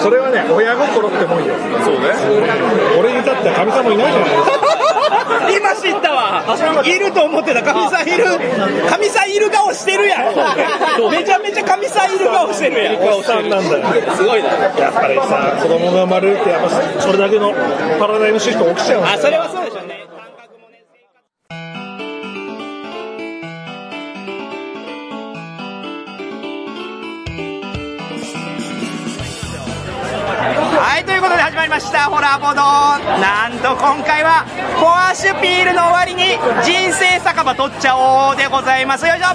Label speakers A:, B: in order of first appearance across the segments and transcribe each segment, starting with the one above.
A: それはね親心ってもんよ。
B: そうね。
A: 俺に至っては神様いないじゃないですか。
C: 今知ったわ。いると思ってた神さんいる。神さんいる顔してるやん。めちゃめちゃ神さんいる顔してるやん。
A: さんなんだよ。
C: すごいな。
A: やっぱりさ子供が生まれるってやっぱそれだけのパラダイムシフト起きちゃう。んだよ
C: あそれはそうラボドなんと今回は、フォアシュピールの終わりに、人生酒場取っちゃおうでございます。よいしょ。あ、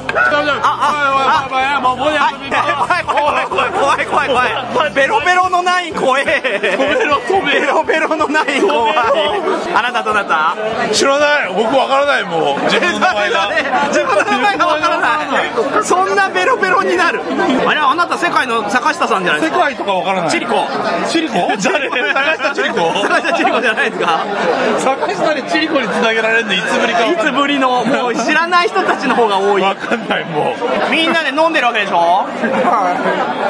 C: あ、あ、怖い、怖い、怖い。ベロベロのナイン怖え。ベロ、ベロベロのナイン怖い。あなたどなた？
B: 知らない僕わからないもう自分の名前が
C: 自分の名前がわからない。そんなベロベロになる。あれあなた世界の坂下さんじゃないですか。
B: 世界とかわからない。
C: チリコ？
B: チリコ。誰？坂下チリコ
C: 坂下チリコじゃないですか？
B: 坂下にチリコに繋げられるのいつぶりか。
C: いつぶりのもう知らない人たちの方が多い。
B: わかんないもう。
C: みんなで飲んでるわけでしょ？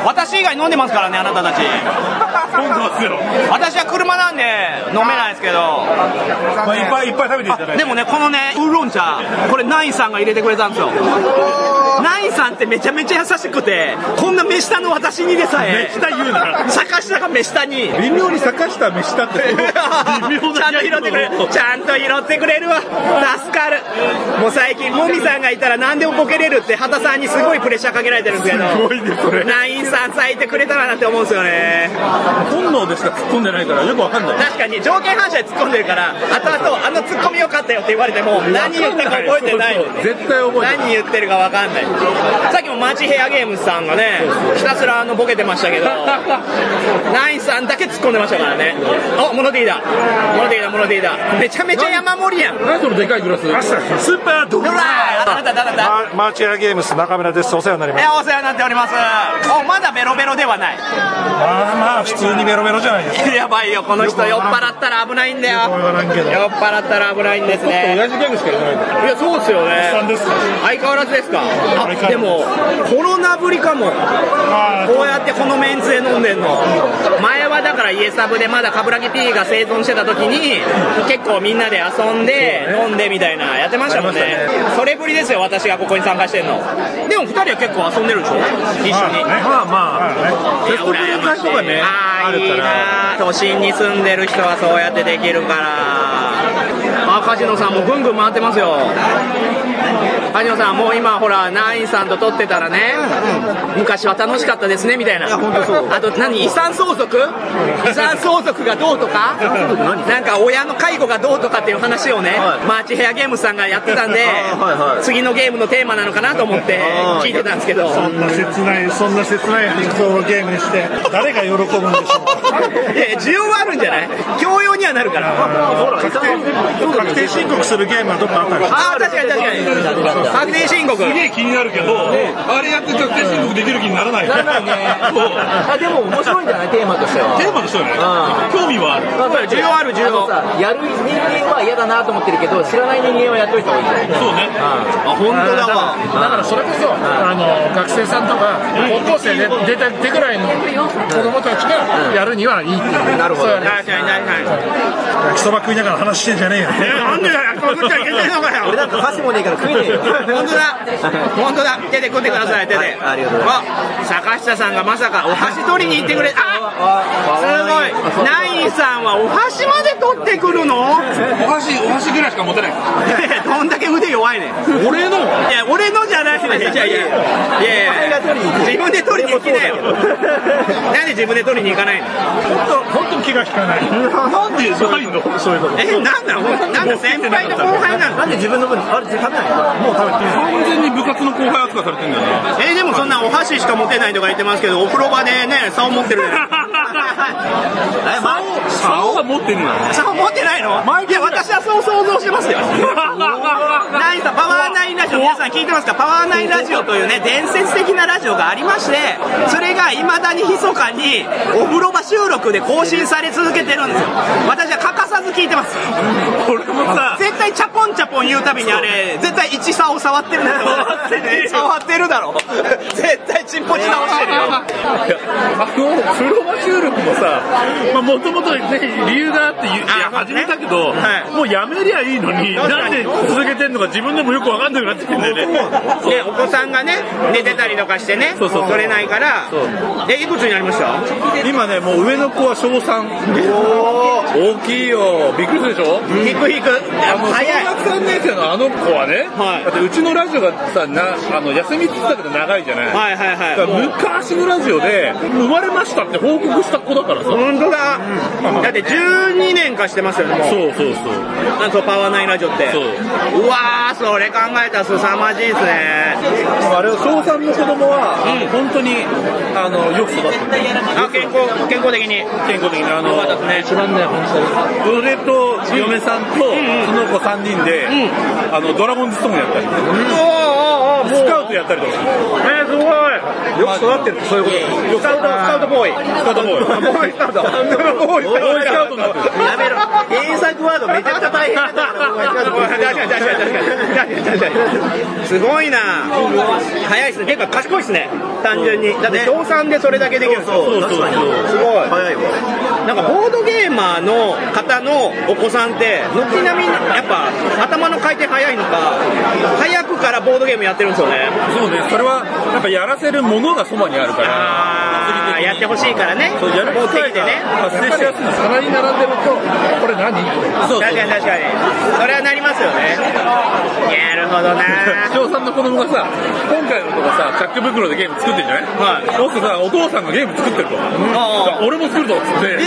C: 私以外飲んでますからねあなたたち。
B: 飲んでますよ。
C: 私は車なんで飲めないですけど。
B: まあいっぱいいっぱい食べていただいて。
C: でもねこのねウーロン茶。これナインさんが入れてくれたんですよ。ナインさんってめちゃめちゃ優しくてこんな目下の私にでさえ。
B: 目下言うな。
C: 坂下が目下に
B: 微妙に坂下飯したって微妙
C: ちゃんと拾ってくれ。るちゃんと拾ってくれるわ。助かる。もう最近もみさんがいたら何でもボケれるって畑さんにすごいプレッシャーかけられてるんですけど。
B: すごいねそれ。
C: ナインさんさえいてくれたらなって思うんですよね。
B: 本能でしか突っ込んでないからよくわかんない。
C: 確かに条件反射で突っ込んでるから後々あの突っ込みよかったよって言われても何言ったか覚えてない。
B: 絶対覚えてない。
C: 何言ってるか分かんない。さっきもマーチヘアゲームズさんがねひたすらあのボケてましたけどナインさんだけ突っ込んでましたからねあモノディーだモノディーだモノディーだめちゃめちゃ山盛りやん。
B: 何そのでかいグラス。
A: スーパード
C: ほらあなた誰だ
A: ママーチエアゲームス中村です。お世話になります。
C: えお世話になっております。おまだベロベロではない。
A: まあまあ普通にベロベロじゃないですか。
C: やばいよこの人酔っ払ったら危ないんだよ。酔っ払ったら危ないんですね。
B: 親父ギャグしか言わないんだ
C: いやそうですよね。相変わらずですか？でもコロナぶりかも。
A: あ
C: こうやってこのメンツで飲んでんの。前から家サブでまだ冠城 P が生存してた時に結構みんなで遊んで飲んでみたいなやってましたもんね。それぶりですよ私がここに参加してんの。でも2人は結構遊んでるでしょ？一緒に。
B: まあまあ
C: テストプレイ会とかねあーいいな。都心に住んでる人はそうやってできるから。あカジノさんもぐんぐん回ってますよカジノさんもう今ほらナインさんと撮ってたらね昔は楽しかったですねみたいな。あと何遺産相続？遺産相続がどうとか？なんか親の介護がどうとかっていう話をねマーチヘアゲームズさんがやってたんで次のゲームのテーマなのかなと思って聞いてたんですけど。
A: そんな切ないそんな切ない理想をゲームにして誰が喜ぶんでしょうか？
C: いやいや需要はあるんじゃない？教養にはなるから。
A: 確定確定申告するゲームはどっかあったんです？か
C: ああ確かに確かに確定申告。
B: すげえ気になるけど、あれやって確定申告できる気にならない。ならないね。
D: あでも面白いんじゃない？テーマとしては。
B: テーマとしてはね、興味はある。
C: 需要ある需要。
D: やる人間は嫌だなと思ってるけど知らない人間はやっといた方がいい。
B: そうね。
C: あ本当だわ。
A: だからそれこそあの学生さんとか高校生で出た出ぐらいの子供たちがやるにはいいっていう。なるほど
C: 確かに確かに
A: 焼きそば食いながら話してんじゃねえよ。
C: なんでだよ食っちゃいけないのかよ。
D: 俺なんか箸もねえから食えねえよ
C: 本当だ。本当だ。手で食ってください。手で、
D: はい。ありがとうございます。
C: あ坂下さんがまさかお箸取りに行ってくれあすごい。ナインさんはお箸まで取ってくるの
B: お箸、お箸ぐらいしか持てない。
C: どんだけ腕弱いねん
B: 俺の
C: いや俺のじゃないねいやいやいや自分で取りに行きなよなんで自分で取りに行かないの
A: 本当気が利かない
B: なんでないの
A: そういうこと
C: えなんだなんだ先輩の後輩なの
D: なんで自分の分あれ食べないの
A: もう
B: 完全に部活の後輩扱いされてんだよね。
C: えーでもそんなお箸しか持てないとか言ってますけどお風呂場でね竿持ってる
B: 竿は持ってんの？
C: 竿持ってないの？いや私はそう想像してますよ。ナインさんパワーナインラジオ皆さん聞いてますか？パワーナインラジオというね伝説的なラジオがありましてそれがいまだに密かににお風呂場収録で更新され続けてるんですよ。私は欠かさず聞いてます。
B: 俺もさ、
C: 絶対チャポンチャポン言うたびにあれ絶対1差を触ってるんだよ触ってるだろ。絶対チンポチ直してるよ。
B: あの風呂場収録もさ、まあもともとね、理由があって始めたけど、
C: はい。
B: もうやめりゃいいのに、なんで続けてんのか自分でもよくわかんなくなってきてんだよね。
C: でお子さんがね寝てたりとかしてね
B: そうそうそう。
C: 取れないからえいくつになりました？
B: 今ね、もう上の子は小3。大きいよ。びっくりするでしょ？
C: 引く引く。
B: あの小
C: 早い。
B: 学3年生のあの子はね、
C: はい。
B: だってうちのラジオがさ、なあの休みって言ってたけど長いじゃない。
C: はいはいはい。
B: だから昔のラジオで、生まれましたって報告した子だからさ。
C: 本当だ。だって12年化してますよねもう。
B: そうそうそう。
C: なんとパワーナインラジオって。
B: そう。
C: うわーそれ考えたら凄まじいですね。
B: あれは小3の子供は、本当にあのよく育ってる。
C: あ健康健康的に。
B: 健康的にあの、
C: ね。
A: 一番ね、本当に。
B: 俺と嫁さんとその子3人で、あのドラゴンズストーンやった
C: う
B: スカウトやったりとか。
C: えー、すごい
B: よく育ってるってそういうこと
C: スカウトスカウトボーイ
B: スカウトボーイ。
C: ボーイスカウトボーイ
B: ボーイスカウトになってる。
D: やめろ。検索ワードめちゃくちゃ大変だ
C: すごいな早いっすねてか賢いっすね単純にだって小3でそれだけできる
B: そうそうそう。
C: すごい
D: 早いわ。
C: なんかボードゲーマーの方のお子さんって軒並みやっぱ頭の回転早いのか早くからボードゲームやってるんですよね。
B: そうね、それはやっぱやらせるものがそばにあるから、
C: やってほしいからね。
B: そうやる機会が発生しやすい。んですよ。
A: 棚に並んでると、これ何
B: そう
C: 確かに確かに。それはなりますよね。なるほどな。
B: 小3の子供がさ、今回の子がさ、チャック袋でゲーム作ってんじゃない？
C: はい。
B: そうするとさ、お父さんがゲーム作ってると。
C: あ
B: 俺も作るぞっつって、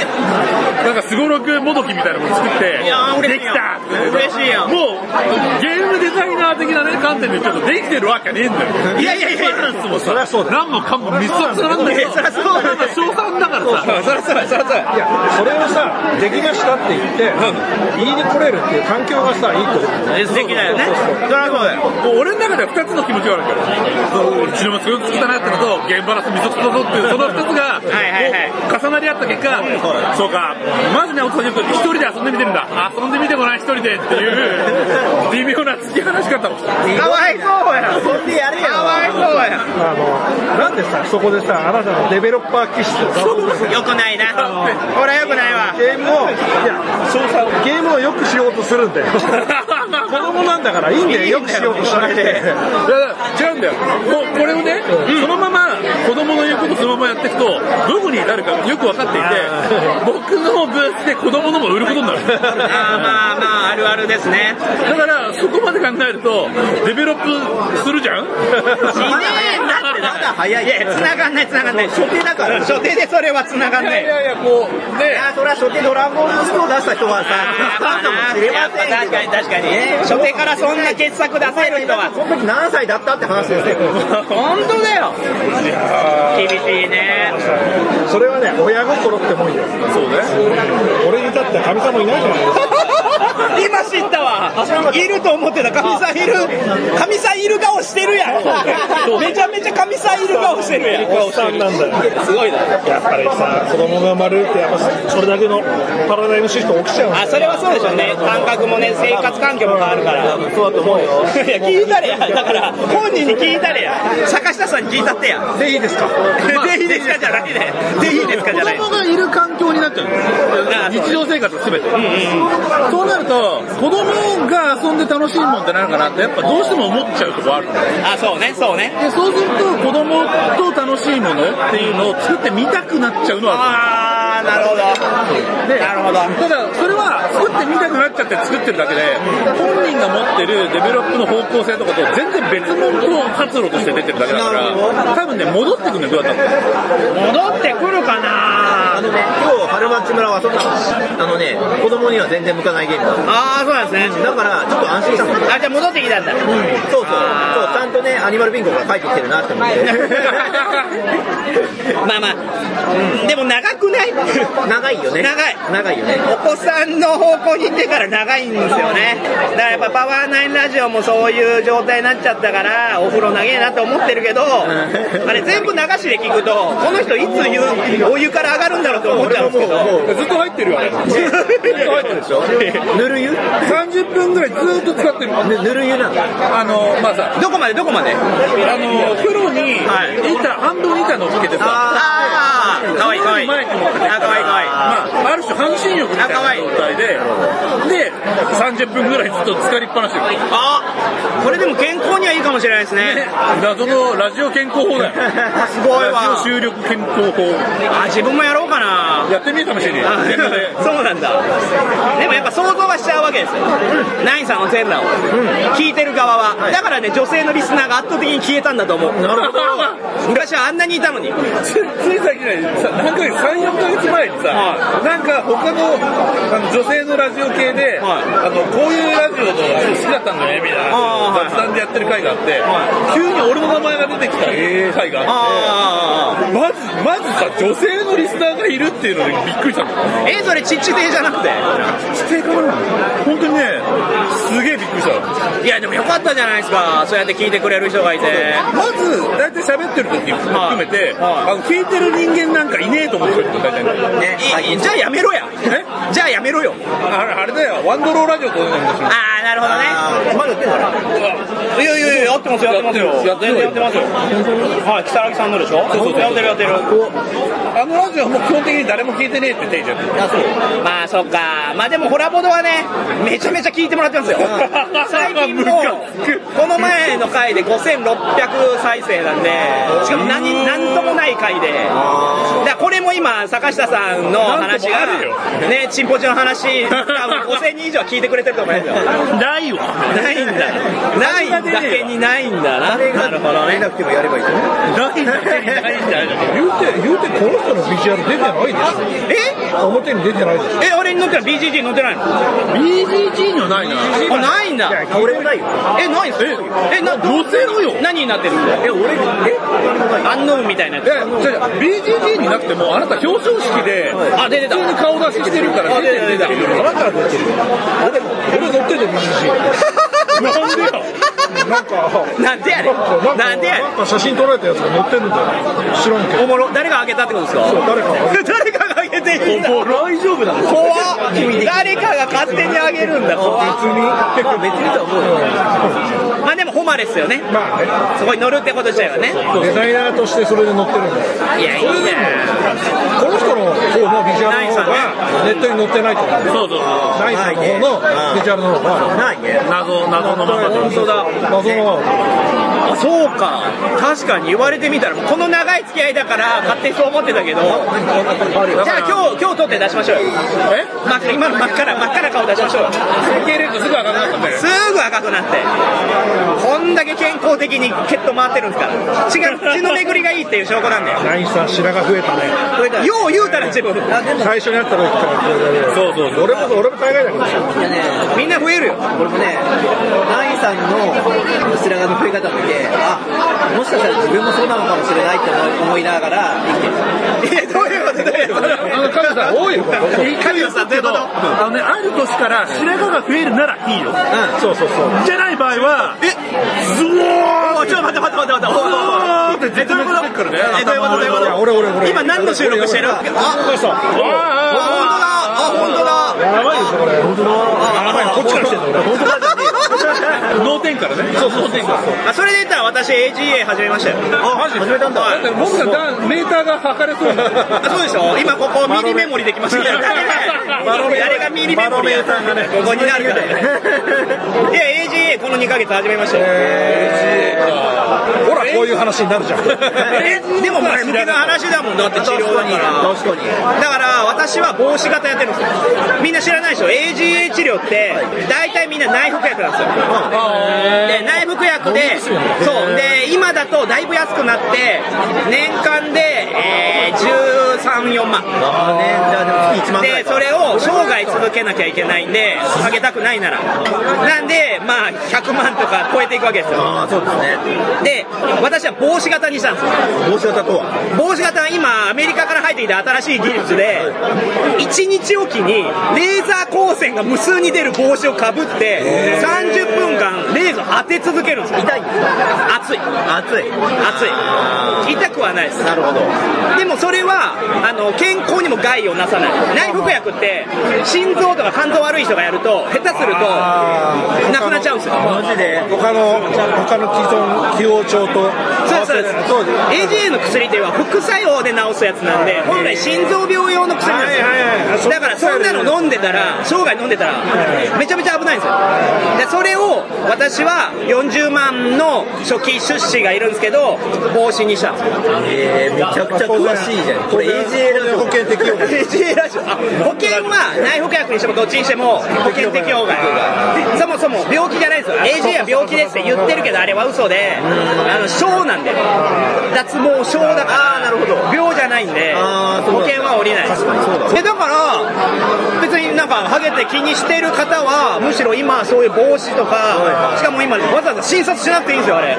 B: なんかすごろくもどきみたいなの作って、
C: いや
B: できた
C: 嬉しいよ
B: もう、ゲームデザイナー的なね、観点で言うと、できてるわけねえんだよ。
C: いやいやいや
B: バランスもさ、何もかも密冊なんだけど、
C: いやそりゃそうだよ
B: 小3だからさ、
C: そらそうやそうや
A: いや、それをさ、できましたって言って、言いに来れるっていう環境がさ、いいってことだよね。
C: 素敵だよねそりゃそうだよ
B: 俺の中では2つの気持ちがあるから、うちのもすごく作ったなってのと、ゲームバランスつだぞっていう、その2つが、重なり合った結果、そうか、まずね、お父さんよく一人で遊んでみてるんだ。遊んでみてごらん、一人でっていう、微妙な突き放し方をした。
C: かわいそうや
D: そんでやれよ。
C: かわいそうや
A: あの、なんでさ、そこでさ、あなたのデベロッパー気質をさ、
C: よくないなこれはよくないわ
A: ゲームを、いや、そうさ、ゲームをよくしようとするんだよ。子供なんだからいいんだよ、よくしようとしないで。
B: いや違うんだよ。もうこれをね、そのまま子供の言うことそのままやっていくと、どこになるかよく分かっていて、僕のブースで子供のも売ることになる。
C: あーまあまああるあるですね
B: だから、そこまで考えると、デベロップするじゃん？
C: しねえんだって
D: まだ早い。
C: いや繋がんない繋がんない。初手だから。初手でそれは繋がんない。
B: いやいや、こう、ね、
D: あ、それは初手ドラゴンズストーン出した人はさ、
C: まあ
D: かもしれ
C: やっ
D: ません
C: ぱ確かに。確かに。初手からそんな傑作出せる人は。
D: その時何歳だったって話ですよ。
C: 本当だよ。厳しいね。
A: それはね、親心ってもんよ。
B: そうね。
A: 俺に至っては神様いないじゃないですか。
C: 今知ったわ。いると思ってた。神さんいる神さんいる顔してるやん。めちゃめちゃ神さんいる顔してるやん。
A: おっさんなんだよ。
C: すごいな。
A: やっぱりさ、子供が生まれるって、やっぱそれだけのパラダイムシフト起きちゃう。
C: あそれはそうでしょうね。感覚もね生活環境も変わるから。
D: そうだと思うよ。
C: いや聞いたれや。だから本人に聞いたれや。坂下さんに聞いたってや。
A: でいいですか？
C: でいいですかじゃないね。でいいですかじゃない。
B: 子供がいる環境になっちゃう。
C: あ
B: 日常生活すべて。そうなると、子供が遊んで楽しいもんってなるかなって、やっぱどうしても思っちゃうとこある。
C: あそうねそうね。
B: で、そうすると子供と楽しいものっていうのを作ってみたくなっちゃうのは
C: ああなるほど。
B: で
C: なるほど。
B: ただ、作ってみたくなっちゃって作ってるだけで、本人が持ってるデベロップの方向性とかと全然別物の活路として出てるだけだから、多分ね、戻ってくるんだよ、どうやったら。
C: 戻ってくるかな
D: あのね、今日、春町村を遊んだのあのね、子供には全然向かないゲームだ
C: ああそうなんですね
D: だから、ちょっと安心したの。
C: あじゃあ戻ってきたんだ
D: そうそう。そう、ちゃんとね、アニマルビンゴが帰ってきてるなって思って。
C: まあまあでも長くない？
D: 長いよね。
C: 長い
D: 長いよね。
C: お子さんの方向に行ってから長いんですよね。だからやっぱパワーナインラジオもそういう状態になっちゃったから、お風呂長えなと思ってるけど、あれ全部流しで聞くと、この人いつ湯お湯から上がるんだろうと思っちゃうんですけど。
B: ずっと入ってるよ、あれ。ずっと入ってるでしょ。
D: ぬる湯
B: ？30分ぐらいずっと使ってる。
D: ぬぬる湯なんだ。
B: あの、まあさ、
C: どこまでどこまで？
B: あの、風呂に
C: はい
B: 板、半分板乗っけてさ、
C: ああ、かわいいかわいい。かわいいかわいい。
B: まあ、ある種半身浴みたいな状態で、で、30分ぐらいずっと浸かりっぱなしよ。
C: あこれでも健康にはいいかもしれないですね。
B: 謎のラジオ健康法だよ。
C: すごいわ
B: ラジオ収録健康法。
C: あ、自分もやろうかな。
B: やってみる試しに。
C: あ
B: 全裸で。
C: そうなんだ。でもやっぱ想像わけですよ。ナインさんの全裸を。聞いてる側は。だからね、女性のリスナーが圧倒的に消えたんだと思う。なるほど。昔はあんなにいたのに。
B: つつい最近ね、さ何ヶ月、3、4ヶ月前にさ、
C: は
B: なんか他のあの女性のラジオ系で、
C: はい
B: あの、こういうラジオの好きだったんだよね、みたいな雑談でやってる回があって、急に俺の名前が出てきた回があ
C: あ
B: って、まず、まずさ、女性のリスナーがいるっていうのでびっくりしたの。
C: あ。え、それちっち亭じゃなくて。
B: 指定かな本当にね、すげえびっくりしたの。
C: いや、でもよかったじゃないですか。そうやって聞いてくれる人がいて。
B: まず、大体喋ってる時含めて、
C: はい
B: あの聞いてる人間なんかいねえと思ってる大体。
D: ね。
C: いいじゃあやめろや。
B: え？
C: じゃあやめろよ。
B: あれあれだよ、ワンドローラジオと同じですよ。
C: ああ、なるほどね。
D: まだやってんだ
C: いやいやいや、やってますよ、やってますよ。
B: やってる
C: 全然やってますよ。はい、木更木さんのでしょそうそうやってるやってる。
B: あのラジオはもう基本的に誰も聞いてねえって定着。
C: まあそっか。まあでもホラボドはね、めちゃめちゃ聞いてもらってますよ。最近もう、この前の回で5600再生なんで、しかも何、なんともない回で。だこれも今、坂下さんの話がね、チンポチの話、多分5000人以上は聞いてくれてると思いますよ。
B: ないわ。
C: ないんだ。ないだけにないんだな。なるほどね。
D: 出なくてもやればいいじゃん。
B: ないんだけにないんだよ。
A: 言うて、言うて、この人のビジュアル出てないでし
C: え？
A: ょ。表に出てないでしょ。
C: え、あれに乗ってない ?BGG 乗ってないの
B: ？BGG にはないな。
C: あ、ないんだ。
D: 俺もないよ。
C: え、ないんすか？え、な、
B: 乗せろよ。
C: 何になってるんですか
D: え、俺、え
C: アンノウンみたいなやつ。
B: BGG になくても、あなた表彰式で、
C: あ、出てた。
B: 普通に顔出ししてるから出てる出てる。
A: あなたは出てるよ。あ、でも、俺乗ってるよ、BGG。
B: なんでよ。
A: なんか、
C: なんでやねん。なんでやね
A: なんか写真撮られたやつが載ってるんだよ。知らんけ
C: ん。
A: ど。
C: おもろ。誰があげたってことですか？
A: 誰かが
C: 誰かがあげていいんだ。
D: 大丈夫なの
C: 怖っ誰かが勝手にあげるんだ、怖っ
D: 別に、別にとは思うよ。
C: まあでも、ホマですよね。
A: まあね、
C: そこに乗るってこと自体はね。
A: デザイナーとしてそれで載ってるんだよ。
C: いや、いいね。
A: この人の方のビジュアルの方がネットに載ってないと思う。
B: そうそうそう。
A: ナイさんの方のビジュアルの方が、
D: ないね。
B: 謎、謎のままで。
C: 本当だ。
A: 謎の
C: あ、そうか。確かに言われてみたら、この長い付き合いだから勝手にそう思ってたけど、じゃあ今日、今日撮って出しましょうよ。
B: え？
C: ま今の真っ赤な、真っ赤な顔出しましょう
B: すぐ上がらなかったんだよ。
C: すぐ赤くなって。こんだけ健康的に血糖回ってるんですから。血が、血の巡りがいいっていう証拠なんだよ。
A: ナイさん白髪増えたね。
C: よう言うたら自分。
A: 最初に会った時から
B: そうそうそう。
A: 俺も、俺も大概だけど。
C: みんな増えるよ。
D: 俺もね、ナインさんの白髪の増え方を見て、あ、もしかしたら自分もそうなのかもしれないって思いながら生きてる。
C: いや、どういうことどういうこと？
B: あの、神さん、多いよ。
C: 神野さん、どういうこと
B: あのね、ある年から白髪が増えるならいいよ。
A: そうそうそう。
B: じゃない場合は、え、ズボー
C: ちょっと待って待って待って待って。
B: ーって絶滅してっからね。
C: え、どういうことどういうこ
A: いや、
C: と
A: 俺俺俺。
C: 今何の収録してるあ、
A: そうそう。
C: あ、本当だあ、本当だ
A: やばいでしょ、これ。本当だ。やばい、こっちから来てんの、俺。本当だ。
B: 脳天からね。そうそう、脳天から。
C: あそれで言ったら私 AGA 始めましたよ。
B: あ、マジ始めたんだ。だって僕がだメーターが測れそうになる。
C: あそうでしょ今ここミニメモリできますから。
A: バロメ
C: 誰がミニメモリここになるから。いや、AGA この2ヶ月始めましたよ。
A: ほら、こういう話になるじゃん。
C: えでも前向きな話だもんだって治療だから。
D: 確かに。
C: だから私は帽子型やってるんですよ。みんな知らないでしょ ?AGA 治療って大体みんな内服薬なんですよ。で内服薬で、そうで今だとだいぶ安くなって年間で、えー、3、4万。
D: でも月1万ぐら
C: で、
D: いか。
C: それを生涯続けなきゃいけないんで、下げたくないなら。なんで、まあ、100万とか超えていくわけですよ。
D: ああ、そうですね。
C: で、私は帽子型にしたんですよ。
D: 帽子型とは？
C: 帽子型は今、アメリカから入ってきた新しい技術で、1日おきにレーザー光線が無数に出る帽子をかぶって、30分間レーザー当て続けるんですよ。
D: 痛いんですか
C: 熱い。
D: 熱い。
C: 熱い。痛くはないです。
D: なるほど。
C: でもそれはあの健康にも害をなさない内服薬って心臓とか肝臓悪い人がやると下手するとなくなっちゃうんですよ
D: マジで？
A: 他の他の既存既往症と？
C: そうですそう。です AGA の薬っていうのは副作用で治すやつなんで本来心臓病用の薬なんですよ。
A: はいはいはい。
C: だからそんなの飲んでたら生涯飲んでたらめちゃめちゃ危ないんですよ。でそれを私は40万の初期出資がいるんですけど帽子にしたんですよ
D: えー、めちゃくちゃ詳しいじゃん。これ AJ ラジオ。
A: 保険適用
C: AGA ラジオ。あ保険は内服薬にしてもどっちにしても保険適用外。そもそも病気じゃないですよ。AGA は病気ですって言ってるけどあれは嘘で。あの症なんで。脱毛症だから。
D: あーなるほど。
C: 病じゃないんで。保険は下りない。
D: 確かにそうだ
C: えだから別になんかハゲて気にしてる方はむしろ今そういう帽子とかしかも今わざわざ診察しなくていいんですよあれ。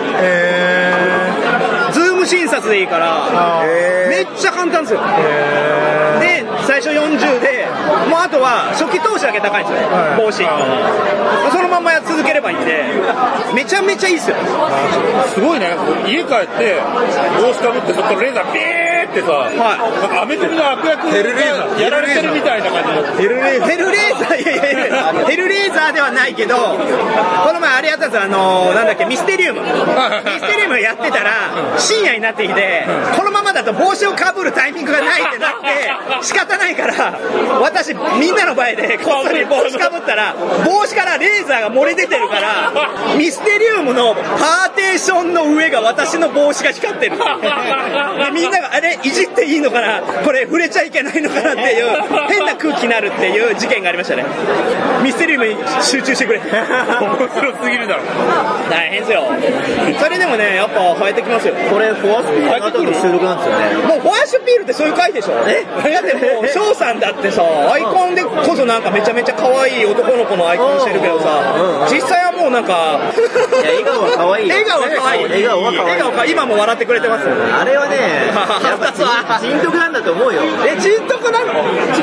C: ズーム診察でいいからめっちゃ簡単ですよ。で最初40でもうあとは初期投資だけ高いんですよ。帽子そのままや続ければいいんでめちゃめちゃいいですよ。
B: すごいね、家帰って、帽子かぶって、そこからレーザーピーってさ、なんかアメコミの悪役がやられてるみたいな感じの。
C: ヘルレーザーヘルレーザーいやいやいやヘルレーザーではないけどこの前あれやったんですよ。あのなんだっけミステリウム。ミステリウムやってたら深夜になってきてこのままだと帽子をかぶるタイミングがないってなって仕方ないから私みんなの前でこっそり帽子かぶったら帽子からレーザーが漏れ出てるからミステリウムのパーテーションの上が私の帽子が光ってる。でみんながあれいじっていいのかな？これ触れちゃいけないのかなっていう 変な空気になるっていう事件がありましたね。ミステリウムに集中してくれ。
B: 面白すぎるだろ。
C: 大変ですよ。それでもねやっぱ生えてきますよ。
D: これ、フォアスピードの後の収録なんですよね。
C: もうフォアッシュピールってそういう回でしょ。え？だってもう翔さんだってさアイコンでこそなんかめちゃめちゃ可愛い男の子のアイコンしてるけどさ実際はもうなんか
D: 笑顔は可愛いよ。
C: 笑顔は可愛い
D: 笑顔は可愛い
C: 笑顔か今も笑ってくれてます
D: あれはね、やっぱ人人徳なんだと思うよ。
C: え人徳なの？
D: 違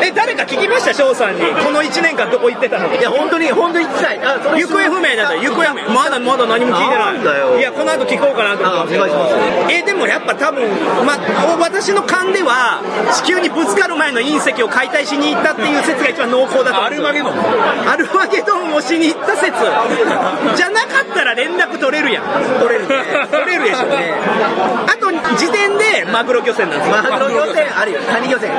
D: う？
C: え誰か聞きました？翔さんに。この1年間どこ行ってたの？
D: いや、本当に、本当に聞きたい。
C: 行方不明だった行方不明。まだまだ何も聞いて
D: なんだよ。
C: ないいやこの後聞こうかなと思って。
D: お願いしま
C: えでもやっぱ多分、ま、私の勘では地球にぶつかる前の隕石を解体しに行ったっていう説が一番濃厚だとアルマゲドン。アルマゲドンをしに行った説。じゃなかったら連絡取れるやん。取れる取れるでしょあと時点でマグロ漁船なんですよ。
D: マグロ漁船あるよ。カニ漁船。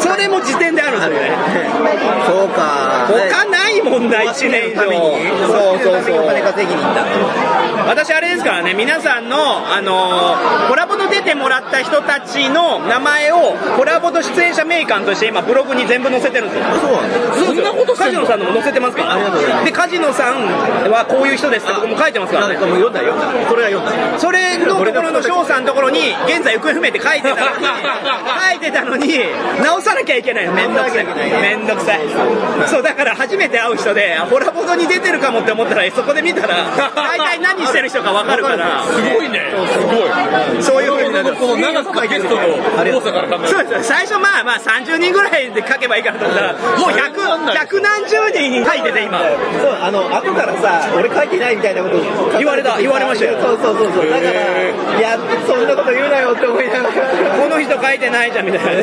C: それも時点であるんですよね
D: そうか。
C: 他ないもんな1年以上そうそうそう
D: お金稼ぎに行った。
C: 私あれですからね皆さんの、あのーコラボと出てもらった人たちの名前をコラボと出演者名鑑として今ブログに全部載せてるんですよ
D: そうなんだ。
C: そんなことカジノさんのも載せてますから
D: ありがとうございます
C: でカジノさんはこういう人ですって僕も書いてますから
D: もう読んだ読んだ。それは読んだ。
C: それのところの翔さんのところに現在行方不明って書いてたのに 書いてたのに直さなきゃいけないの。めんどくさい。めんどくさい。そうだから初めて会う人でホラボドに出てるかもって思ったらそこで見たら大体何してる人か分かるから。
B: すごいね。すごい。
C: そういう風になる。
B: この長くゲストの多さから考える
C: そうです。よ最初まあまあ30人ぐらいで書けばいいかなと思ったらもう100 100何十人書いてて今。
D: そう、あの、後からさ、俺書いてないみたいなこと
C: 言われた。言われましたよ。
D: そうそうそうそう。だから、いや、そんなこと言うなよって思いながら。
C: この人書いてないじゃんみたいな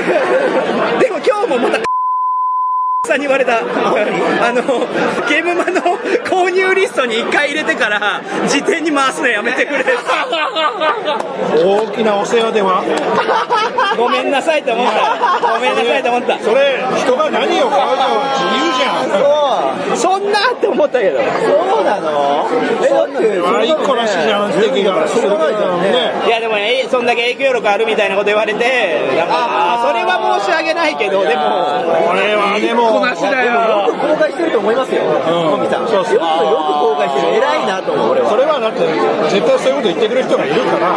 C: でも今日もまたさんに言われたあのゲームマの購入リストに1回入れてから辞典に回すのやめてくれ。
A: 大きなお世話では。
C: ごめんなさいと思った。ごめんなさいと思った。
A: それ人が何を買うかは自由じゃん。
C: そんなって思ったけど。
D: そうなの？え、だって、
A: あ一個なしじゃん素敵が
D: しょうがない。じゃんね。
C: いやでもねそんだけ影響力あるみたいなこと言われてなんかそれは申し訳ないけどでも。
A: これはでも
E: こなしだよ
D: よく公開してると思いますよ、トミさん。よく、よく公開してる。偉いなと思う、俺は。
E: それはだって絶対そういうこと言ってくる人がいるから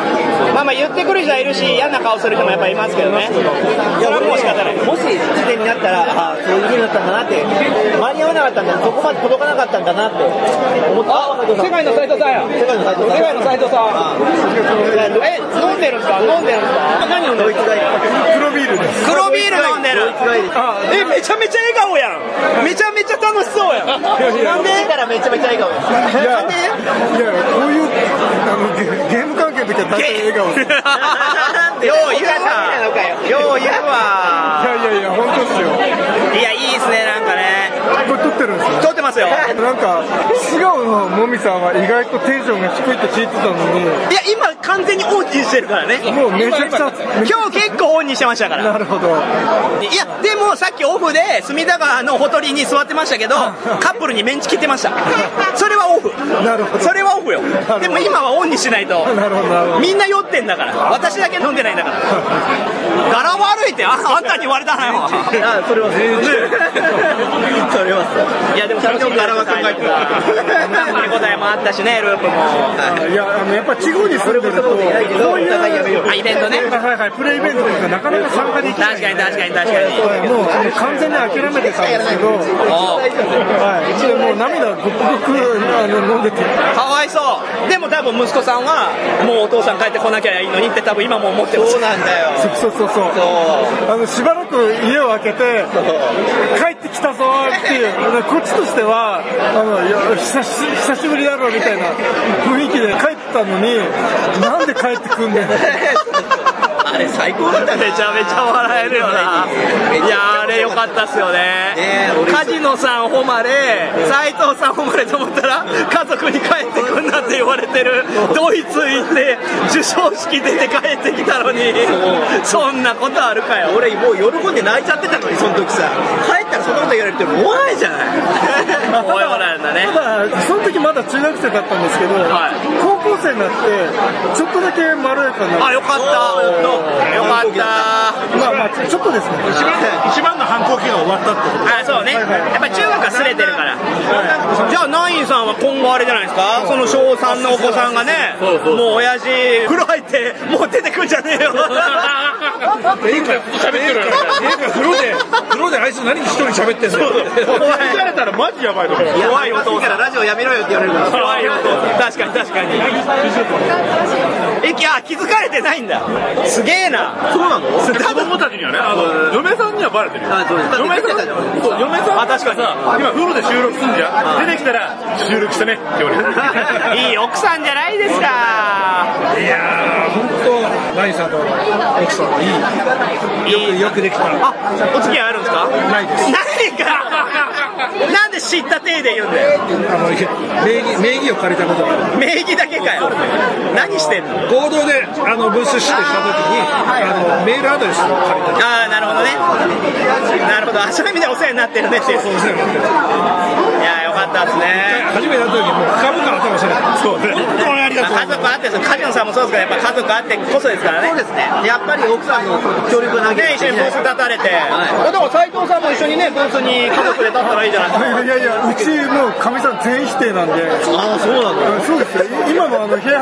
C: まあまあ言ってくる人はいるし、嫌な顔する人もやっぱいますけどね。それはもう仕方ない。
D: もし時点になったら、ああ、そういう風になったんだなって、間に合わなかったんだ、そこまで届かなかったんだなって思った。あ、
C: 世界の斎藤さんや。
D: 世界の斎藤さん。
C: 世界の斎藤さん。
D: あ
C: え、飲んでるんですか？飲んでるんですか？何飲んでる。
E: 黒ビールです
C: 黒ビール飲んでる。え、めちゃめちゃ笑顔やん。めちゃめちゃ楽しそうやん。
D: なんで？たらめちゃめちゃ笑顔です。
E: いや
D: なんで
E: いやこういうあのゲゲーム関係の時は大体笑顔で？す
C: よう言うわ。よう言うわ。
E: いやいやいや本当ですよ
C: いや、いいですね、なんかね。
E: これ撮ってるんですよ
C: 撮ってますよ。
E: なんか素顔のもみさんは意外とテンションが低いって聞いてたのに
C: いや、今完全にオンにしてるからね。
E: もうめちゃくちゃ
C: 今日結構オンにしてましたから。
E: なるほど
C: いや、でもさっきオフで隅田川のほとりに座ってましたけど、カップルにメンチ切ってました。それはオフ。
E: なるほど
C: それはオフよ。でも今はオンにしないと。
E: なるほどなるほど
C: みんな酔ってんだから。私だけ飲んでないんだから。柄悪いってああんたに言われたのよ。
D: あ、それは全然。それは。
C: いやでも楽しい柄は考えてた。見応えもあったしね、ループも。
E: いやあのやっぱ地方に住んでるとこう
D: いう。
C: あ、イベントね。
E: はいはいプレイイベントとかなかなか参加できない
C: 確かに確かに確かに。
E: もう完全に諦めてたんですけど、はい、もう涙ごくごく飲んでて、
C: かわいそう。でも多分息子さんは、もうお父さん帰ってこなきゃいいのにって多分今も思ってます。
D: そうなんだよ。
E: そうそうそうあのしばらく家を開けて、帰ってきたぞっていう、こっちとしては、あのいや久し久しぶりだろうみたいな雰囲気で帰ったのに、なんで帰ってくんねん。
D: あれ最高だったね。
C: めちゃめちゃ笑えるよな。いや、あれ良かったっすよね
D: ね俺。
C: カジノさん誉れ、斎藤さん誉れと思ったら、家族に帰ってくんなって言われてる、ドイツ行って、授賞式出て帰ってきたのに、そんなことあるかよ。
D: 俺もう喜んで泣いちゃってたのに、その時さ。帰ったらそんなこと言われても思わないじゃない。
C: おいおらんだね。
E: ただ、その時まだ中学生だったんですけど、
C: はい
E: 高校生になって、ちょっとだけまろやかにな
C: あ、よかった。よかった。
E: まあまあ、ちょっとですね。
B: 一番の反抗期が終わったってこと？
C: あそうね、やっぱり中学はすれてるから、じゃあ、ナインさんは今後あれじゃないですか、その小3のお子さんがね、もう親父、風呂入って、もう出てくんじゃねえよ。
B: ええか喋ってるええか風呂で風呂であいつ何一人喋ってんの
C: 怖い
B: 言われたらマジやばいの
C: 怖いお父さん。
D: ラジオやめろよって言われるから。
C: 怖いお父さん。確かに確かに。え、いや、気づかれてないんだ。すげえな。
D: そうなの？
B: 子供たちにはねあの嫁さんにはバレてるよ。嫁さんそう嫁さん
C: あ確かに
B: さ今風呂で収録すんじゃん。出てきたら収録してねって言われる。
C: いい奥さんじゃないですか。
E: いやー、本当、ナインさんと奥さんはいい。よく、よくできた。
C: あ、お付き合いあるんですか？
E: ないです。
C: ないか なんで知った体で言うんだよ。
E: あの、名義、名義を借りたことがある。
C: 名義だけかよ。何してんの？
E: 合同で、あの、ブースしてした時に、あの、メールアドレスを借りた。
C: ああ、なるほどね。なるほど。あそういう意味でお世話になってるねっていう。
E: そうですね。
C: いや、よかったですね。
E: 初めて会った時もう株価頭下げた。そうね。本当にありがとう
C: まあ、家族あって、カジノさんもそうですけど、やっぱ家族あってこそですからね。
D: そうですね。やっぱり奥さんの協力がなきゃ
C: ね、一緒にブース立たれて。
D: はい
C: だから斎藤さんも一緒にね、ブースに家族で立ったらいいじゃないですか。
E: いやいや、うちもうかみさん全否定なんで。
D: ああ、そうなんだ。
E: そうですよ。今もあの部屋、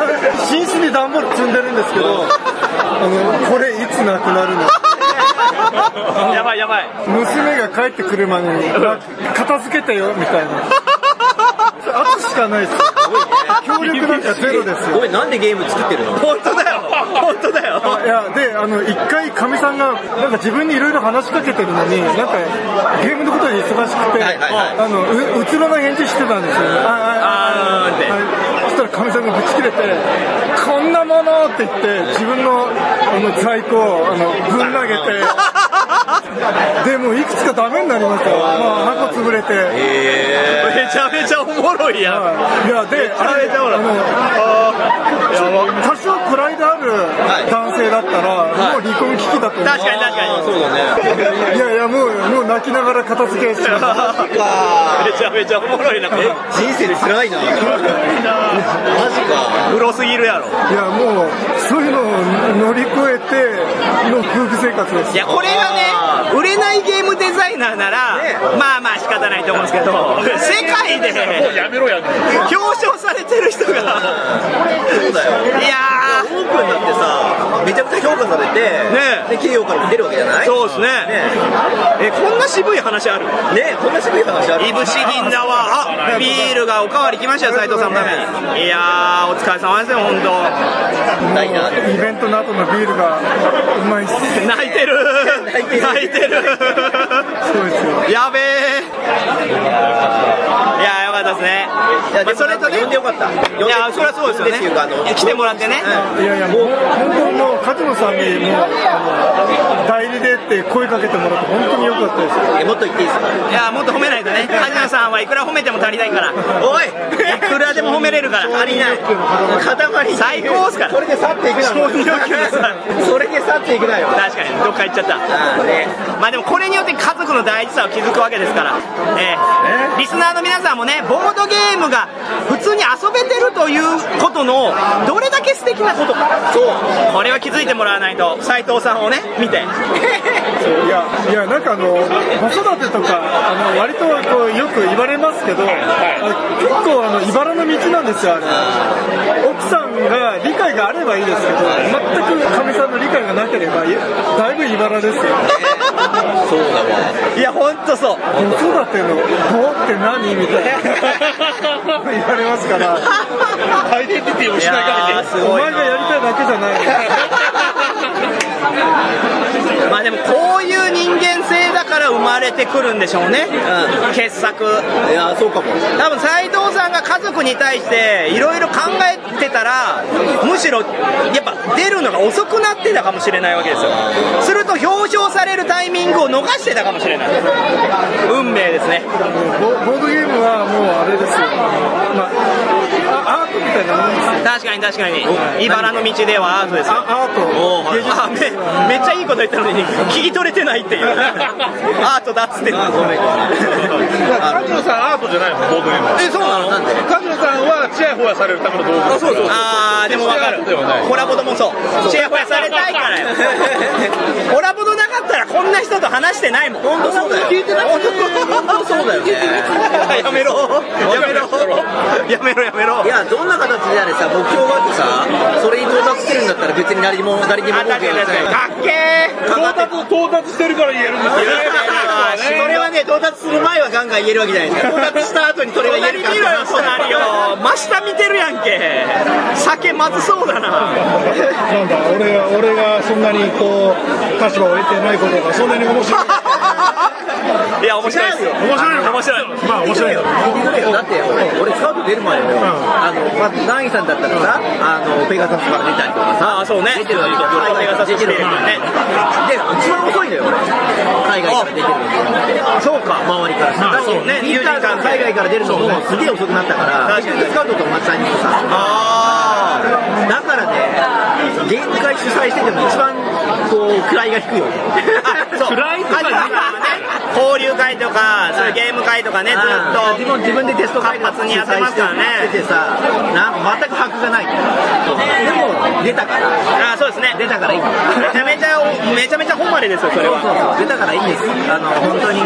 E: 寝室に段ボール積んでるんですけど、あの、これいつなくなるの？
C: やばいやばい。
E: 娘が帰ってくるまでに、な片付けてよ、みたいな。あとしかないですよ。協力なんかゼロですよ。
D: ごめん、なんでゲーム作ってるの？
C: 本当だよ。本当だよ。
E: いや、で、あの、一回、かみさんが、なんか自分にいろいろ話しかけてるのに、なんか、ゲームのことで忙しくて、
D: はいはいはい
E: あの、う、うつろな返事してたんですよね。あ
C: あーって
E: はいそしたらかみさんがぶち切れて、こんなものって言って、自分の、あの、在庫を、あの、ぶん投げて、で、もういくつかダメになりましたよ。まあ、箱潰れて。
C: めちゃめちゃおもろいやん。
E: はいいや、で、あれ、多少プライドある男性だったら、もう離婚危機だと思う。
C: 確かに確かに。
D: そうだね。
E: いやいや、もう、もう泣きながら片付けしてます。
C: めちゃめちゃおもろいな。
D: 人生で辛いな。マジか。
C: グロすぎるやろ。
E: いや、もう、そういうのを乗り越えての夫婦生活です。
C: いや、これがね、売れないゲームデザイナーなら、まあまあ仕方ないと思うんですけど、世界で。表彰されてる人が、
D: そうだよ。
C: いや
D: オープンだってさ、めちゃくちゃ評価されて、
C: ね
D: で、企業からも出るわけじゃない？
C: そうですね。
D: ね
C: ー、えこんな渋い話ある？
D: ねこんな渋い話ある。
C: いぶし銀だわ、あビールがおかわり来ましたよ、斉藤さんのために。いやー、お疲れ様ですよ、本当。
D: ないな。って
A: イベントの後のビールがうまいっす。
C: 泣いてる。
D: 泣いてる。
C: 泣いてやべえ。ったですね。
D: いや、
C: まあ、それとね。
D: 呼んでよかった。い
C: いやそれはそうですよね。
D: っていうか、あの、
C: 来てもらってね。
A: いやいやもう本当もう勝野さんにもう代理でって声かけてもらって本当に良かったです。
D: えもっと言っていいですか？
C: いやもっと褒めないとね。梶野さんはいくら褒めても足りないから。
D: おい！
C: いくらでも褒めれるから。
D: 足りない。塊。
C: 最高っすから。
D: それで去っていくな。それで去っていくなよ。
C: 確かに。どっか行っちゃった。まあでもこれによって家族の大事さを気づくわけですから、え？ーリスナーの皆さんもね、ボードゲームが普通に遊べてるということの、どれだけ素敵なことか、そう。これは気づいてもらわないと、斉藤さんをね、見て、
A: いやいやなんかあの子育てとかあの割とこうよく言われますけど、あ結構あの茨の道なんですよあれ。奥さんが理解があればいいですけど全くかみさんの理解がなければいだいぶ茨ですよ
D: そうだわ。
C: いや、ほんとそう、
A: 子育ての「棒って何?」みたいな 言われますから
B: アイデンティティを
C: い
B: 失いかけて。
A: お前がやりたいだけじゃない
C: まあでも、こういう人間性だから生まれてくるんでしょうね、傑作。
D: いや、そうかも。
C: 多分斉藤さんが家族に対していろいろ考えてたらむしろやっぱ出るのが遅くなってたかもしれないわけですよ。すると表彰されるタイミングを逃してたかもしれない。運命ですね。
A: ボボードゲームはもうあれですよ、まあ、トみたいなもんですよ
C: 確かに確かに。茨の道ではアートです
A: アート。芸術。
C: あめめっちゃいいこと言ったのに聞き取れてないっていう。アートだっつってんの。
B: カジノさんアートじゃないのボードゲームは。
C: えそうなの？
D: なんで？
B: カジノさんはチヤホヤされるための道具。
D: あそうそう
C: あーでもわかる。コラボドもそう。チヤホヤされたいからよ。コラボドなかったらこんな人と話してないもん。
D: 本当そうだよ。聞いてない本当そうだよね。
C: やめろ。やめろやめろやめろ
D: いや、どんな形であれさ、目標があってさ、それに到達してるんだったら別に誰にも、誰にも
C: あ確かに確かっけー
B: 到達、到達してるから言えるんですよね。
D: それはね、到達する前はガンガン言えるわけじゃないですか。到達した後にそれが言えるか
C: 見ろよ隣よ真下見てるやんけ酒まずそうだな
A: なんだ俺が俺がそんなにこう立場を得てないことがそんなに面白い
C: いや面白いですよ。面白い面白い。
A: まあ面白いよ。
D: だって、俺スカウト出る前よ。あの、まず、ナギさんだったらさ、あの、ペガサスから出たりとかさ、
C: ああそうね。
D: 出てるわけ
C: ペガサス
D: 出てる。
C: ね
D: で、一番遅いのよ、俺。海外から出てるの。
C: そうか。
D: 周りからさ。だ
C: そうね。
D: 友人から海外から出るのもすげえ遅くなったから、
C: 確かに。
D: 結局スカウトと同じタイミングさ。
C: あ
D: だからね、ゲーム会主催してても一番、こう、位が低いよ。
C: あそう。
B: 暗 い。とか
C: 交流会とかそういうゲーム会とかねずっと。
D: 自分自分でテスト会
C: 活発にやってますからね。
D: ててさ、なんか全く箔がない。でも、出たから。
C: ああそうですね。
D: 出たからいい。
C: めちゃめちゃめちゃめちゃ誉れですよそれは。
D: そうそうそう、出たからいいんです。あの、本当に、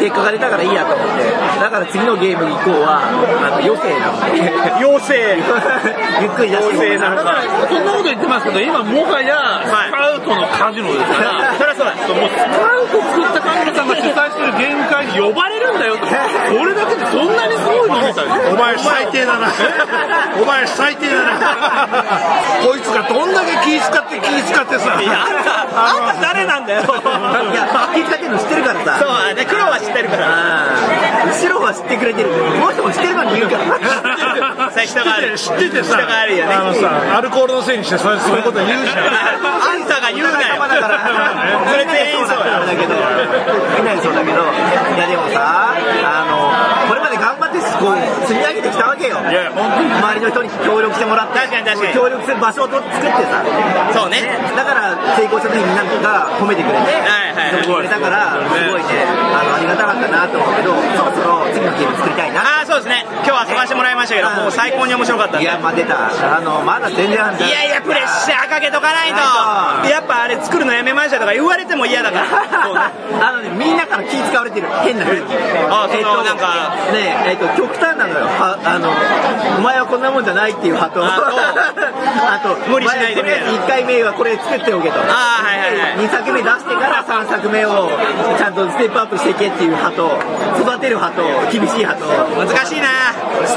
D: 結果が出たからいいやと思って。だから次のゲーム以降は、あの、余生なので。
C: 妖精。
D: ゆっくり出して
C: 妖精なのか。
B: そんなこと言ってますけど、今もはや、ス
C: はい。
B: カウトのカジノですから、
C: そりゃそうだ。
B: もうスカウト作ったカジノさんが主催してるゲーム会に呼ばれるんだよと。それだけでそんなにすごいのみたいな。
A: お前最低だな。お前最低だな。こいつがどんだけ気使って気使ってさ。
C: いやあんたあんた誰なんだよ。
D: いや、気使ってるの知ってるからさ。
C: そうだね。黒は知ってるから。
D: 後ろは知ってくれてる。この人も知ってるのに言うから。
C: そういう人がある。
A: 知っててさ
C: 人があるよね。
A: あのさアルコールのせいにしてそういうこと言うじゃん。
C: あんたが言うなよ。それ全員そうや
D: だけど、りそうだけど、いやでもさ、あの、こう積み上げてきたわけよ。
B: いや、本当に。
D: 周りの人に協力してもらって。
C: 確かに確かに
D: 協力する場所を作ってさ。
C: そうね
D: だから成功した時にみんなが褒めてくれて、
C: はいはい
D: 認めてくれたから、すごいね、あの、ありがたかったなと思うけど、そろそろ次のゲーム作りたいな。
C: ああそうですね今日遊ばせてもらいましたけど、もう最高に面白かった。
D: いや、まあ出た。あの、まだ全然あん
C: いやいや、プレッシャーかけとかないと。やっぱあれ作るのやめましたとか言われても嫌だから。
D: あのね、みんなから気使われてる。変な風に。
C: あその
D: えっと
C: なんか
D: ねえっと、極端なのよ。はあの、お前はこんなもんじゃないっていう派と、
C: あ
D: あと、
C: 無理しないでみたいな
D: お前とりあえず1回目はこれ作っておけと。
C: あーはいはいはい
D: 2作目出してから3作目をちゃんとステップアップしていけっていう派と、育てる派と、厳しい派と、
C: 難しいな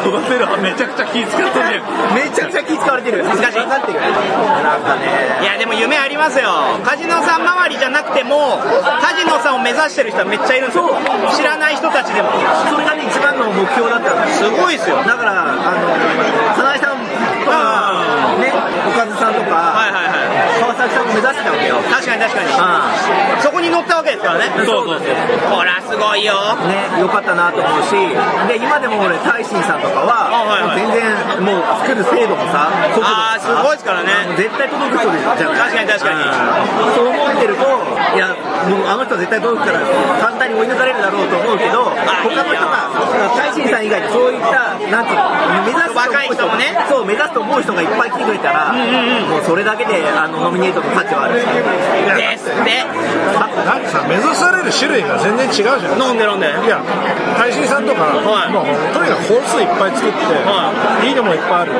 B: 育てる派めちゃくちゃ気使ってる。
D: めちゃくちゃ気使われてる。難しい。分かってる。なんかね。
C: いやでも夢ありますよカジノさん周りじゃなくてもカジノさんを目指してる人はめっちゃいるんですよ知らない人たちでも
D: それがね、一番の目標だったの。
C: すごいですよ
D: だから、あの、金井さんとか、ね、おかずさんとか、
C: はいはいはい
D: 川崎さんも目指してたわけよ。
C: 確かに確かに。
D: あ
C: そこに乗ったわけですからね。
B: そうそうそう。
C: ほらすごいよ。
D: ね、よかったなと思うし、で、今でも俺、大臣さんとかは、
C: あはいはい。
D: 全然、もう作る精度もさ、速度もさ
C: あーすごいですからね。
D: 絶対届く人じゃない
C: 確かに確かに。
D: うん。そう思ってると、いや、もうあの人は絶対届くから、簡単に追い抜かれるだろうと思うけど、他の人が、大臣さん以外でそういった、なんていうの、目指すと思う
C: 若い人もね。
D: そう、目指すと思う人がいっぱい来てくれたら、もうそれだけで、あの、ノミネートの価値はある。
C: ですって
A: なんかさ目指される種類が全然違うじゃん。
C: 飲んで飲んで。
A: いや大臣さんとか、
C: はい。
A: もうとにかく本数いっぱい作って、、
C: はい。
A: いのもいっぱいある、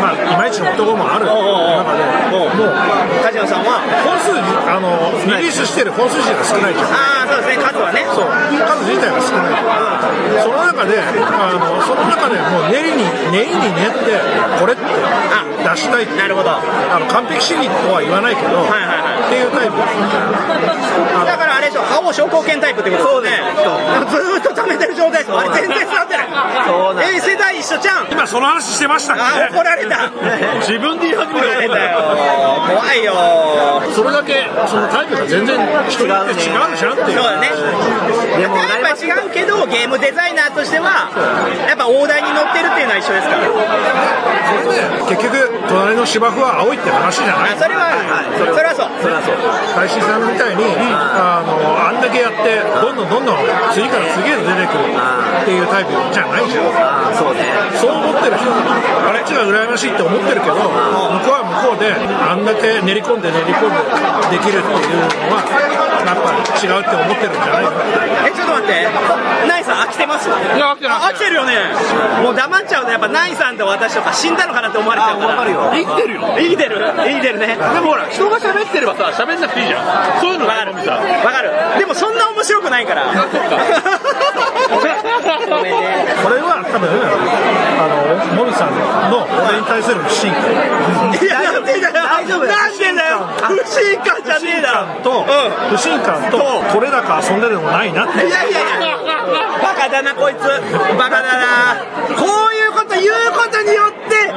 A: まあいまいちのところもある。中で、もう
C: カジノさんは
A: 本数あのリリースしてる本数自体が少ないじゃん。
C: ああそうですね。数はね。
A: そう。数自体が少ない。その中であのその中でもう練りに練りに練ってこれって出したいって
C: なるほど。
A: あの完璧主義とは言わないけど、
C: はいはいはい。
A: っていうタイプ
C: だからあれでしょ覇王昇降拳タイプってことですね。ずーっと溜めてる状態。ですあれ全然伝わってない。世代一緒じゃん。
A: 今その話してましたっ
C: あ怒られた。
A: 自分で言い始め
C: た
A: た
C: よ。怖いよ。
A: それだけそのタイプが全然人によって違うじゃんっていう
C: そうだね。
D: でも、
C: やっぱ違うけどゲームデザイナーとしてはやっぱ大台に乗ってるっていうのは一緒ですから。
A: それで結局隣の芝生は青いって話じゃない？
C: あそれはそれはそう。
D: それはそう。
A: 大志さんみたいに、あのあんだけやってどんどんどんどん次から次へと出てくるっていうタイプじゃないじゃん。
D: そうね。
A: そう思ってる人あれっちが羨ましいって思ってるけど向こうは向こうであんだけ練り込んで練り込んでできるっていうのはやっぱり違うって思ってるんじゃないか
C: えちょっと待って。ナイさん飽きてます？い
B: や飽きてない
C: 飽きてるよね。もう黙っちゃうとやっぱナイさんと私とか死んだのかなって思われちゃうから。
D: かるよ。
B: 生きてるよ。
C: 生きてる。生きてるね。
B: でもほら、人が喋ってればさ、喋んなくていいじゃん。そういうの
C: わかる。わかる。でもそんな面白くないから。ごめんね
A: これは多分あの森さんの俺に対する不信感。
C: いやなんでだよ
D: 大丈夫
C: なんでだよ。不信感。じゃねえだろ。
A: 不信感と取れ高遊んでるのもないなって
C: いやいやバカだなこいつ。バカだな。こういうこと言うことによって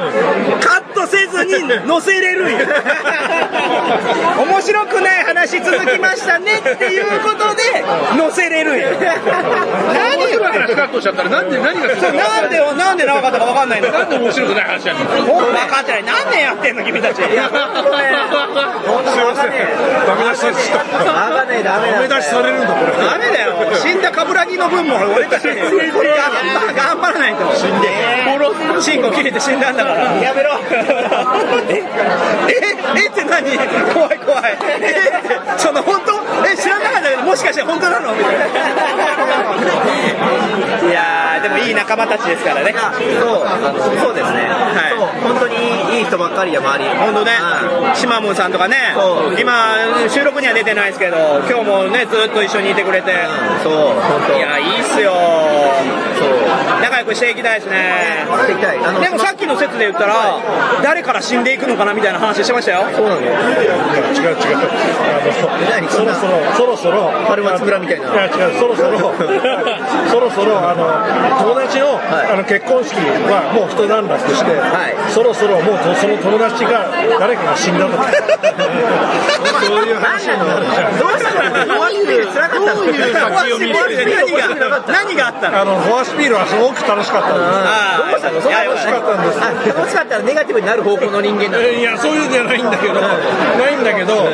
C: カットせずに載せれるんよ 面白くない話続きましたねっていうことで載せれるんよ何
B: 面白い話カットしちゃったら、なんで、何が
C: そうなんでなんでなかったか分かんないの。
B: なんで面白くない話やねん。の
C: 分かってない。何年やってんの君たち。
D: いや、これね、ほん。
A: ダメ出しされちゃった。
D: ダメ
A: ダメ出しされるんだこれ。
C: ダメだよ。死んだ冠城の分も俺たち。頑張頑張らないと。死んで。殺す進行切れて死んだんだから。やめろえええって何？怖い怖い。えって。その本当？え知らなかったけどもしかして本当なの？みたいな。い仲間たちですからね
D: そう、あのそうですね。
C: はい、
D: 本当にいい人ばっかりや、周り。
C: 本当ね
D: うん、
C: シマムーさんとかね今収録には出てないですけど今日もねずっと一緒にいてくれて
D: そう、本当。
C: いやいいっすよ
D: そう。
C: 仲良くしていきたいですね。でもさっきの説で言ったら誰から死んでいくのかなみたいな話してましたよ
D: そうなの
A: 違う違うあのそろそろそろそろ
D: 春松村みたいない
A: や違うそろそろそろそろあの友達の,、
D: はい。
A: あの結婚式はもう一段落して、
D: はい。
A: そろそろもうとその友達が誰かが死んだとか。そういう話になるじゃん
D: どうしたか
C: 何が、何があったの？
A: あの、フォアスピールはすごく楽しかったんです。
C: あ
D: どうしたの？
A: 楽しかったんです。
D: あ楽しかったらネガティブになる方向の人間なの。
A: いや、そういうんじゃないんだけど、ないんだけど、あ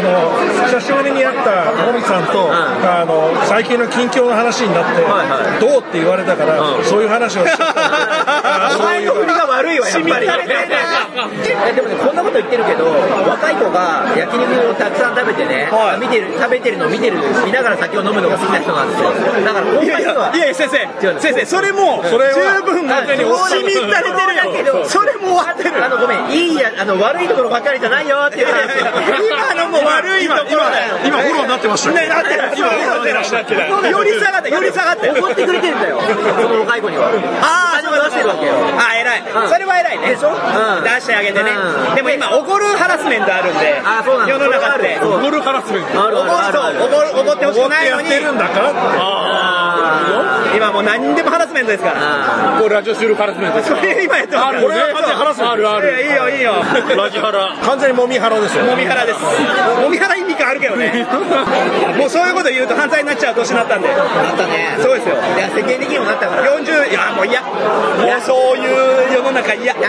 A: の、久しぶりに会ったモミさんと、あの、最近の近況の話になって、
D: はいはい。
A: どうって言われたから、そういう話をしちゃった。
D: お前の振りが悪いわ、やっぱり。えでもね、こんなこと言ってるけど、若い子が焼肉をたくさん食べてね、見てる、食べてるのを見てる、見ながら酒を飲むのが好きな人なんですよ。だから、いう人は、
C: いやいや、先生、先生、それも、
A: それは
C: 十分完全に染みされてる
D: だけど
C: よ。それも終わってる。
D: あの、ごめん、いいや、あの、悪いところばっかりじゃないよっていう話
C: 今のも悪いところだよ。
A: 今、フォローになってました
C: ね、なってる。今、なってる。なってる。より下がって、より下がって。
D: 怒ってくれてるんだよ、その若い子には。
C: ああ、
D: 出してるわけよ。
C: あ、偉い。
D: うん
C: それは偉いね。
D: でしょうん
C: 出してあげてね
D: う。ん
C: でも今、怒るハラスメントあるんで
D: あそうな、の
C: 世の中って。
D: それはある
A: ハラスメント。
D: ある。
C: 怒る、怒ってほしくないのに
A: やっ、てるんだか？ら
D: あ
C: 今もう何でもハラスメントですから。
D: あ
B: これラジオ収録ハラスメントです
C: それ今やってますから
B: あるねハラスメントあるある
C: いやいいよ、いいよ。
B: ラジハラ
A: 完全にもみハラですよ。
C: もみ腹です。もみ腹意味があるけどね。もうそういうこと言うと犯罪になっちゃう年になったんで。
D: あったね。
C: そうですよ。
D: いや、世間的にもなったから。
C: 40、いや、もう嫌。もうそういう世の中嫌。ギ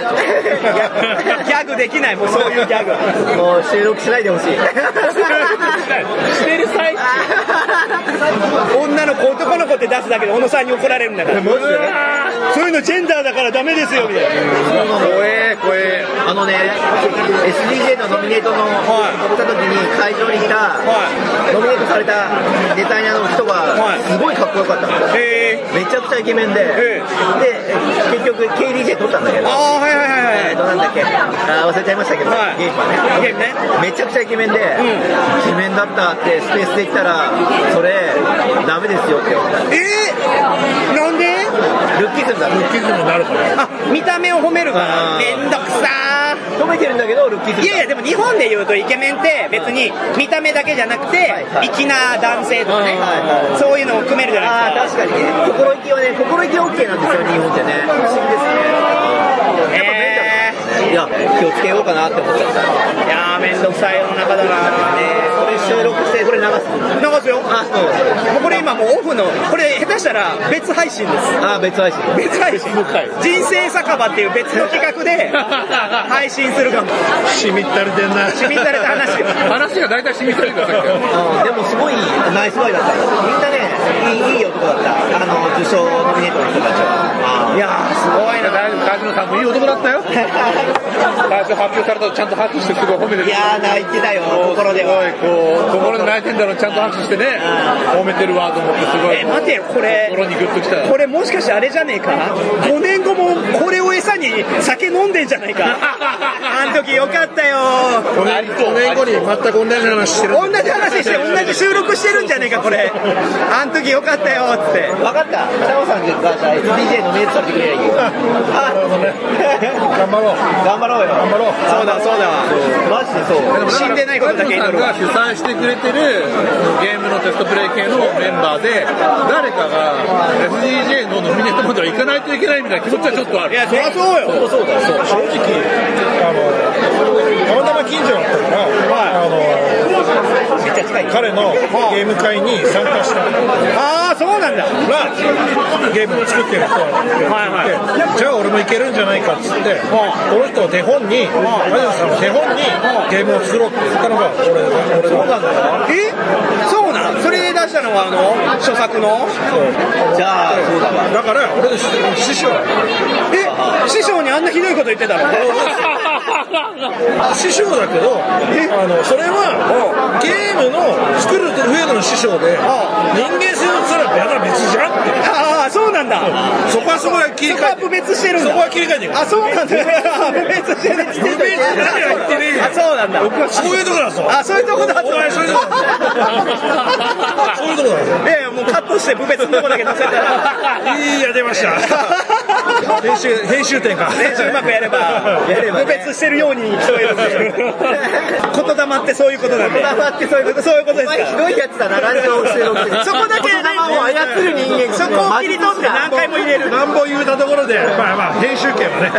C: ャグできない、もうそういうギャグ。
D: もう収録しないでほしい。
C: してる最中。女の子、男の子って出すだけで小野さんに怒られるんだから。そういうのジェンダーだからダメですよ、みたいな。怖え、怖え。
D: あのね、SDJ のノミネートの、
C: はい
D: った時に会場に来た、
C: は
D: ノミネートされたデザイナーの人が、
C: はい
D: すごいかっこよかったの。
C: へえ。
D: めちゃくちゃイケメンで、
C: え
D: で、結局 KDJ 撮ったんだけど、
C: ああ、はいはいはいはい。
D: えーと、なんだっけ、あー忘れちゃいましたけど、
C: はい
D: ゲームはね。
C: ゲームね。
D: めちゃくちゃイケメンで、イケメンだったってスペースで言ったら、それ、ダメですよって言われた。
C: えー、なんで？
D: ルッキズムだルッキズムになるから。
C: あ、見た目を褒めるから。めんどくさ
D: 褒めてるんだけど、ルッキズム
C: ー。いやいや、でも日本で言うとイケメンって別に見た目だけじゃなくて粋な男性とかねそういうのを組めるじゃないですか。
D: ああ、確かにね。心意気はね、心意気 OK なんですよ、日本ってね。不思議ですね。やっぱメ。いや、気をつけようかなって思っちゃった。
C: いやー、めんどくさい世の中だな
D: ね収録して、これ流す。
C: 流すよ。
D: あ、そう。
C: もうこれ今もうオフの、これ下手したら別配信です。
D: あ、別配信。
C: 別配信。人生酒場っていう別の企画で 配信するかも。
A: しみったれてんな。
C: しみったれた話よ。
B: 話が大体染みついてたさっき
D: うん、でもすごいナイスガイだった。みんなね、いいいい男だった。あの、受賞ノミネートの人たちは。
C: いやー、すごいな。
B: 大丈夫、梶野さんもいい男だったよ。最初発表されたとちゃんと拍手してすごい褒めてる。
D: いやー、泣いてたよ、心で
B: すご
D: は。
B: 心で泣いてんだろう、ちゃんと拍手してね、褒めてるわと思って、すごい。
C: え、待てよ、これ。
B: 心にグッときたよ。
C: これもしかしてあれじゃねえか ?5 年後もこれを餌に酒飲んでんじゃないか？あん時よかったよ
A: 5年 ,5 年後に全く同じ話してる。
C: 同じ話して同じ収録してるんじゃねえかこれあん時よかったよっつって
D: 分かった。シャオさんがさ、SDJ ノミネートされてくれりゃいいよ。あ、
A: なるほどね。頑張ろう。
D: 頑張ろうよ。頑張ろう。
C: そうだそうだわ
D: マジでそう。
C: 死んでないことだけ祈るわ
B: してくれてるゲームのテストプレイ系のメンバーで、誰かが SDJ のノミネートまでは行かないといけないみたいな気持ちはちょっとある。
C: いやそりゃそうよ
D: そう。そう。
A: 正直、あの、たまたま近所だったから、あの、
D: めっちゃ近い。
A: 彼のゲーム会に参加した。
C: ああそうなんだ。
A: ら、ゲームを作ってる人。がいて、じゃあ俺もいけるんじゃないかっつって、この人を手本に、マジさんを手本にゲームを作ろうって言ったのが俺俺そうなんだ。よ。
C: え？そうなんそれで出したのはあの著作の？
D: じゃあ、そうだわ。
A: だから俺の師匠。
C: え？師匠にあんなひどいこと言ってたの？
A: 師匠だけど、あの、それは、ゲームの作る上での師匠で、人間性の面はまだ別じゃんって。
C: ああそうなんだ
A: そこはそこは切り替えて
C: そこは部。別してるんだ
A: そこは切り替えて
C: あそうなんだ部別してる
A: 部別何は言ってねえよ
C: あそうなんだ
A: そういうとこだぞ。
C: あそういうとこだ
A: お前そういうとこだぞ。そういうとこだぞ。
C: いやいやもうカットして部別のとこだけ載せたら
A: いいや、出ました。編集、編集点か。
C: 練習うまくやれば
D: やればね
C: 部別してるように聞こえるんで。言霊ってそういうことなんで。
D: 言霊ってそういうこと。
C: そういうことです
D: お前ひ
C: か
D: どいやつだな、ラジオ収録で。
C: そこだけ
D: 言霊を操る人間。
C: そこを切り取って何回も入れる。
A: 何本言うたところで、まあまあ、編集権はね、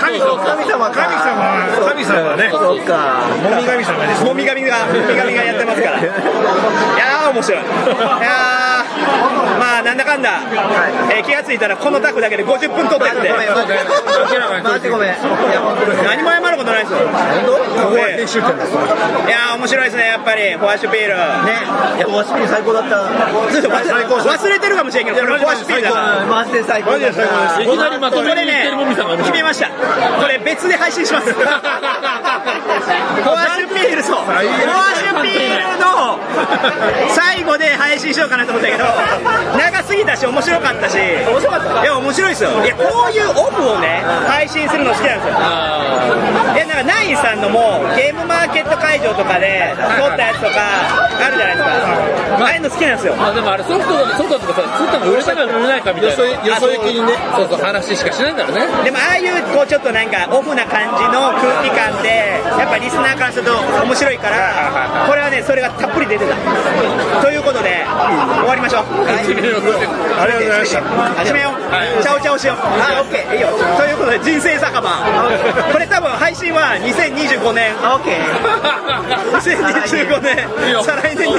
A: 神様、
D: 神様。か。
A: 神様は、神様はね、
D: そうか。
A: もみ神様です。
C: もみ神がもみ神がやってますから。いやー面白い。いやだんだ、えー気がついたらこのタクだけで50分撮ってるんで。
D: ごめん。
C: 何も謝ることないですよ。
D: ここは
C: 編集点ですいやー面白いですねやっぱり。フォアシュピール。
D: ね、いや、ワシピー最高だった。
C: 忘れてるかもしれんけどフォアシュピールだから
D: マジで最高。だった。
B: いきなりまとめに言ってるもみさんが面白い
C: 決めました。これ別で配信します。フォアシュピールそう。フォアシュピールの最後で配信しようかなと思ったけど 長すぎたし面白かったし。面白かった？いや面白いですよ。いやこういうオフをね配信するの好きなんですよ。いやなんかナインさんのもゲームマーケット会場とかで撮ったやつとかあるじゃないですか。ああいうの好きなんですよ。
B: まあでもあれソフトソフトとかさ作ったの売れたか売れないかみたいな。
C: よそ行きにね。
B: そうそう話しかしないんだろうね。
C: でもああいうこうちょっとなんかオフな感じの空気感でやっぱリスナーからすると面白いからこれはねそれがたっぷり出てたということで終わりましょう。
B: ありがとうござい。ました
C: 締めよう。チャオチャオしよう。あオッケー。いいよ。ということで人生酒場。これ多分配信は2025年。
D: オッケ
C: 2025 年。再来年に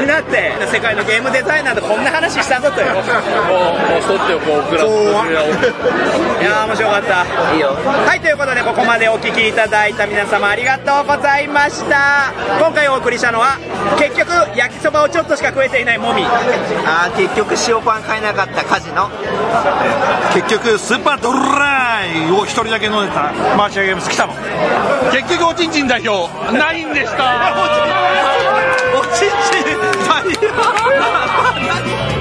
B: に
C: なって世界のゲームデザイナーとこんな話したぞという。
B: もうもう取っておこうオク
C: いやー面白かった
D: ー。いいよ。
C: はいということでここまでお聞きいただいた皆様ありがとうございました今回お送りしたのは結局焼きそばをちょっとしか食えていないもみ。
D: ああ結局塩パン買えなかったカジノ。
A: 結局スーパードライを一人だけ飲んでたマーチャゲームス来たの結局おちんちん代表ないんでした。
C: おちんちん代表。